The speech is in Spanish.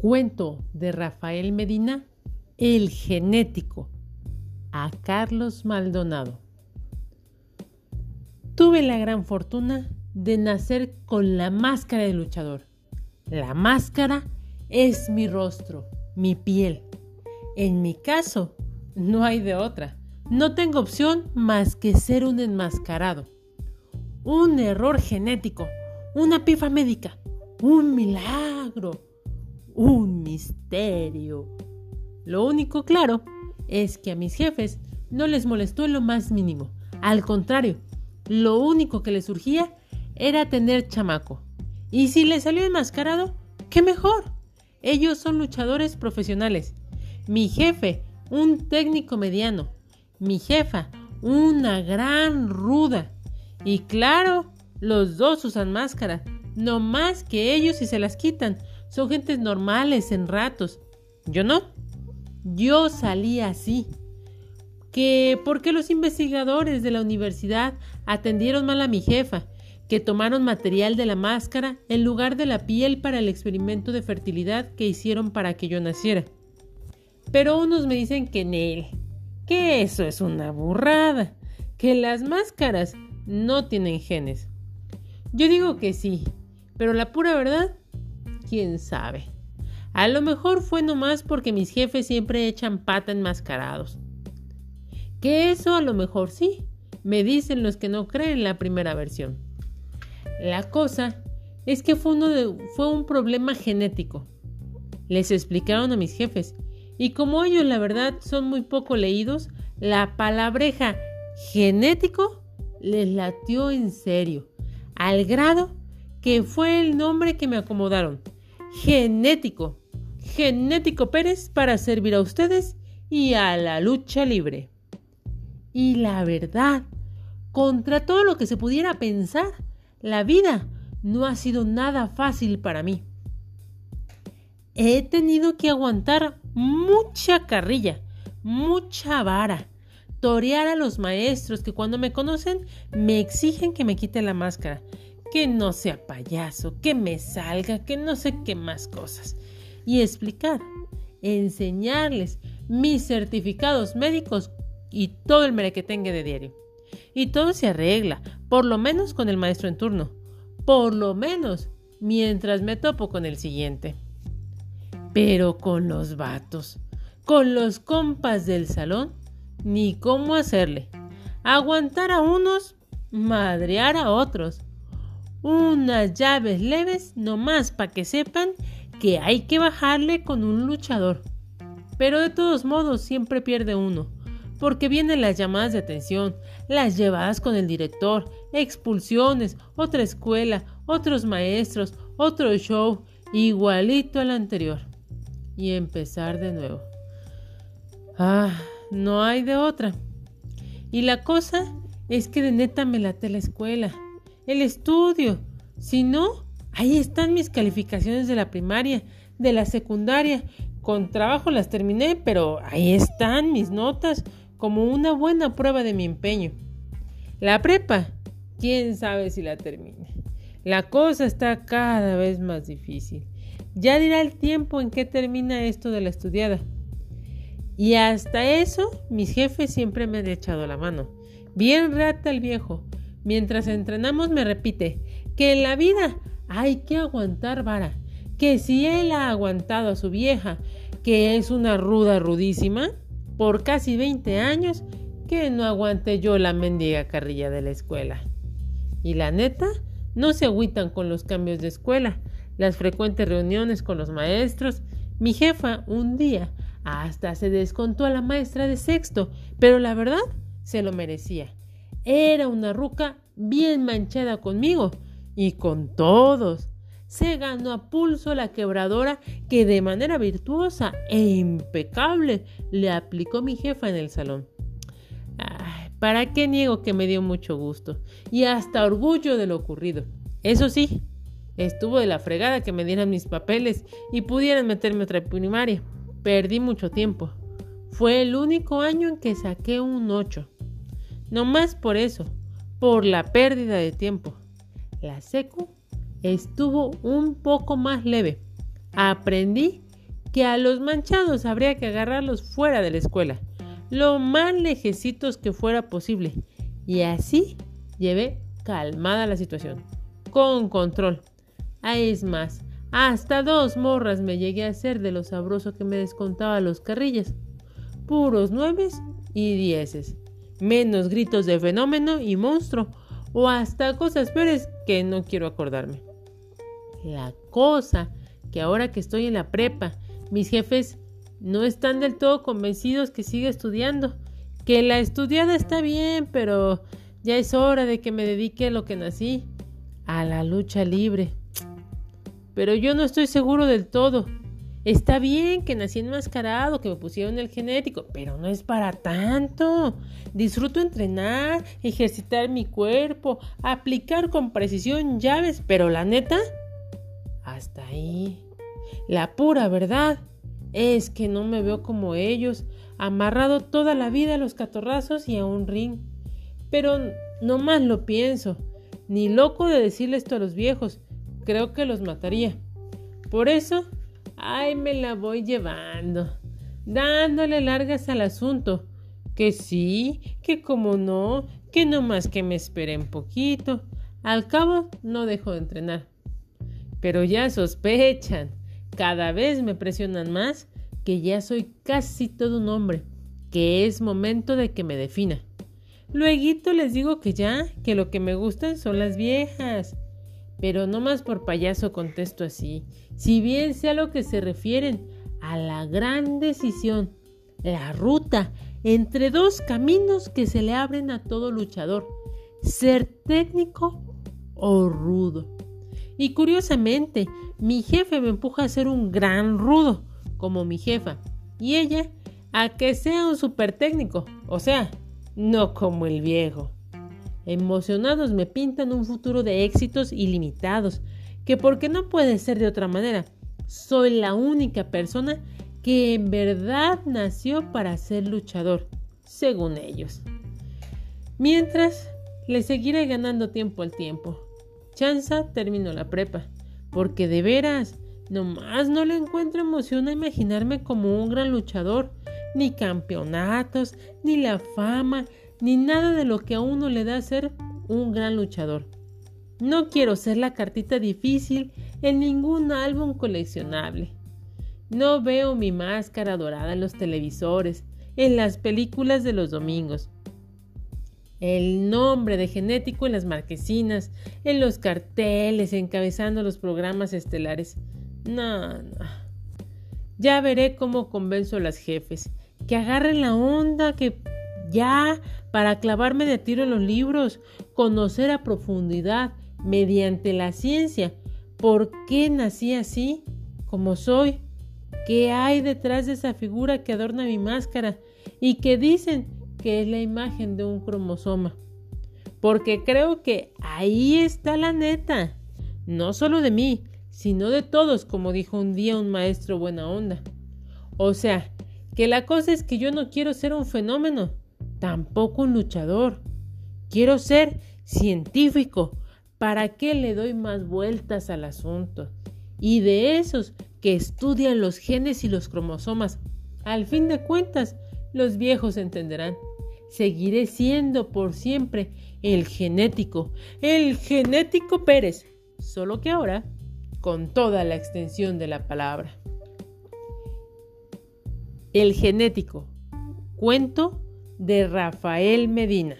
Cuento de Rafael Medina, El genético, a Carlos Maldonado. Tuve la gran fortuna de nacer con la máscara de luchador. La máscara es mi rostro, mi piel. En mi caso, no hay de otra. No tengo opción más que ser un enmascarado. Un error genético, una pifa médica, un milagro un misterio. Lo único claro es que a mis jefes no les molestó en lo más mínimo. Al contrario, lo único que les surgía era tener chamaco. Y si les salió enmascarado, ¡qué mejor! Ellos son luchadores profesionales. Mi jefe, un técnico mediano. Mi jefa, una gran ruda. Y claro, los dos usan máscara. No más que ellos si se las quitan son gentes normales en ratos. Yo no. Yo salí así. Que porque los investigadores de la universidad atendieron mal a mi jefa, que tomaron material de la máscara en lugar de la piel para el experimento de fertilidad que hicieron para que yo naciera. Pero unos me dicen que en él, que eso es una burrada, que las máscaras no tienen genes. Yo digo que sí, pero la pura verdad quién sabe. A lo mejor fue nomás porque mis jefes siempre echan pata enmascarados. Que eso a lo mejor sí, me dicen los que no creen la primera versión. La cosa es que fue, uno fue un problema genético. Les explicaron a mis jefes, y como ellos la verdad son muy poco leídos, la palabreja genético les latió en serio, al grado que fue el nombre que me acomodaron genético. Genético Pérez para servir a ustedes y a la lucha libre. Y la verdad, contra todo lo que se pudiera pensar, la vida no ha sido nada fácil para mí. He tenido que aguantar mucha carrilla, mucha vara, torear a los maestros que cuando me conocen me exigen que me quite la máscara, que no sea payaso, que me salga, que no sé qué más cosas. Y explicar, enseñarles mis certificados médicos y todo el merequetengue de diario. Y todo se arregla, por lo menos con el maestro en turno. Por lo menos mientras me topo con el siguiente. Pero con los vatos, con los compas del salón, ni cómo hacerle. Aguantar a unos, madrear a otros unas llaves leves nomás para que sepan que hay que bajarle con un luchador. Pero de todos modos siempre pierde uno, porque vienen las llamadas de atención, las llevadas con el director, expulsiones, otra escuela, otros maestros, otro show, igualito al anterior. Y empezar de nuevo. Ah, no hay de otra. Y la cosa es que de neta me late la escuela el estudio. Si no, ahí están mis calificaciones de la primaria, de la secundaria. Con trabajo las terminé, pero ahí están mis notas como una buena prueba de mi empeño. La prepa, quién sabe si la termine. La cosa está cada vez más difícil. Ya dirá el tiempo en que termina esto de la estudiada. Y hasta eso, mis jefes siempre me han echado la mano. Bien rata el viejo, Mientras entrenamos me repite que en la vida hay que aguantar vara, que si él ha aguantado a su vieja, que es una ruda rudísima, por casi 20 años, que no aguante yo la mendiga carrilla de la escuela. Y la neta, no se agüitan con los cambios de escuela, las frecuentes reuniones con los maestros. Mi jefa un día hasta se descontó a la maestra de sexto, pero la verdad se lo merecía. Era una ruca bien manchada conmigo y con todos. Se ganó a pulso la quebradora que de manera virtuosa e impecable le aplicó mi jefa en el salón. ¿Para qué niego que me dio mucho gusto y hasta orgullo de lo ocurrido? Eso sí, estuvo de la fregada que me dieran mis papeles y pudieran meterme otra primaria. Perdí mucho tiempo. Fue el único año en que saqué un 8. No más por eso, por la pérdida de tiempo. La secu estuvo un poco más leve. Aprendí que a los manchados habría que agarrarlos fuera de la escuela, lo más lejecitos que fuera posible. Y así llevé calmada la situación, con control. Ah, es más, hasta dos morras me llegué a hacer de lo sabroso que me descontaba los carrillas. Puros nueves y dieces. Menos gritos de fenómeno y monstruo. O hasta cosas peores que no quiero acordarme. La cosa que ahora que estoy en la prepa, mis jefes no están del todo convencidos que siga estudiando. Que la estudiada está bien, pero ya es hora de que me dedique a lo que nací, a la lucha libre. Pero yo no estoy seguro del todo. Está bien que nací enmascarado, que me pusieron el genético, pero no es para tanto. Disfruto entrenar, ejercitar mi cuerpo, aplicar con precisión llaves, pero la neta, hasta ahí. La pura verdad es que no me veo como ellos, amarrado toda la vida a los catorrazos y a un ring. Pero no más lo pienso, ni loco de decirle esto a los viejos, creo que los mataría. Por eso, ay, me la voy llevando, dándole largas al asunto. Que sí, que como no, que no más que me esperen poquito. Al cabo, no dejo de entrenar. Pero ya sospechan, cada vez me presionan más que ya soy casi todo un hombre, que es momento de que me defina. Luego les digo que ya, que lo que me gustan son las viejas. Pero no más por payaso contesto así, si bien sea lo que se refieren a la gran decisión, la ruta entre dos caminos que se le abren a todo luchador, ser técnico o rudo. Y curiosamente, mi jefe me empuja a ser un gran rudo, como mi jefa, y ella a que sea un super técnico, o sea, no como el viejo. Emocionados me pintan un futuro de éxitos ilimitados, que porque no puede ser de otra manera, soy la única persona que en verdad nació para ser luchador, según ellos. Mientras, le seguiré ganando tiempo al tiempo. Chanza terminó la prepa, porque de veras, nomás no le encuentro emoción a imaginarme como un gran luchador ni campeonatos, ni la fama, ni nada de lo que a uno le da ser un gran luchador. No quiero ser la cartita difícil en ningún álbum coleccionable. No veo mi máscara dorada en los televisores, en las películas de los domingos. El nombre de genético en las marquesinas, en los carteles, encabezando los programas estelares. No, no. Ya veré cómo convenzo a las jefes que agarren la onda, que ya, para clavarme de tiro en los libros, conocer a profundidad, mediante la ciencia, por qué nací así, como soy, qué hay detrás de esa figura que adorna mi máscara y que dicen que es la imagen de un cromosoma. Porque creo que ahí está la neta, no solo de mí, sino de todos, como dijo un día un maestro buena onda. O sea, que la cosa es que yo no quiero ser un fenómeno, tampoco un luchador. Quiero ser científico. ¿Para qué le doy más vueltas al asunto? Y de esos que estudian los genes y los cromosomas, al fin de cuentas, los viejos entenderán. Seguiré siendo por siempre el genético, el genético Pérez, solo que ahora con toda la extensión de la palabra. El genético. Cuento de Rafael Medina.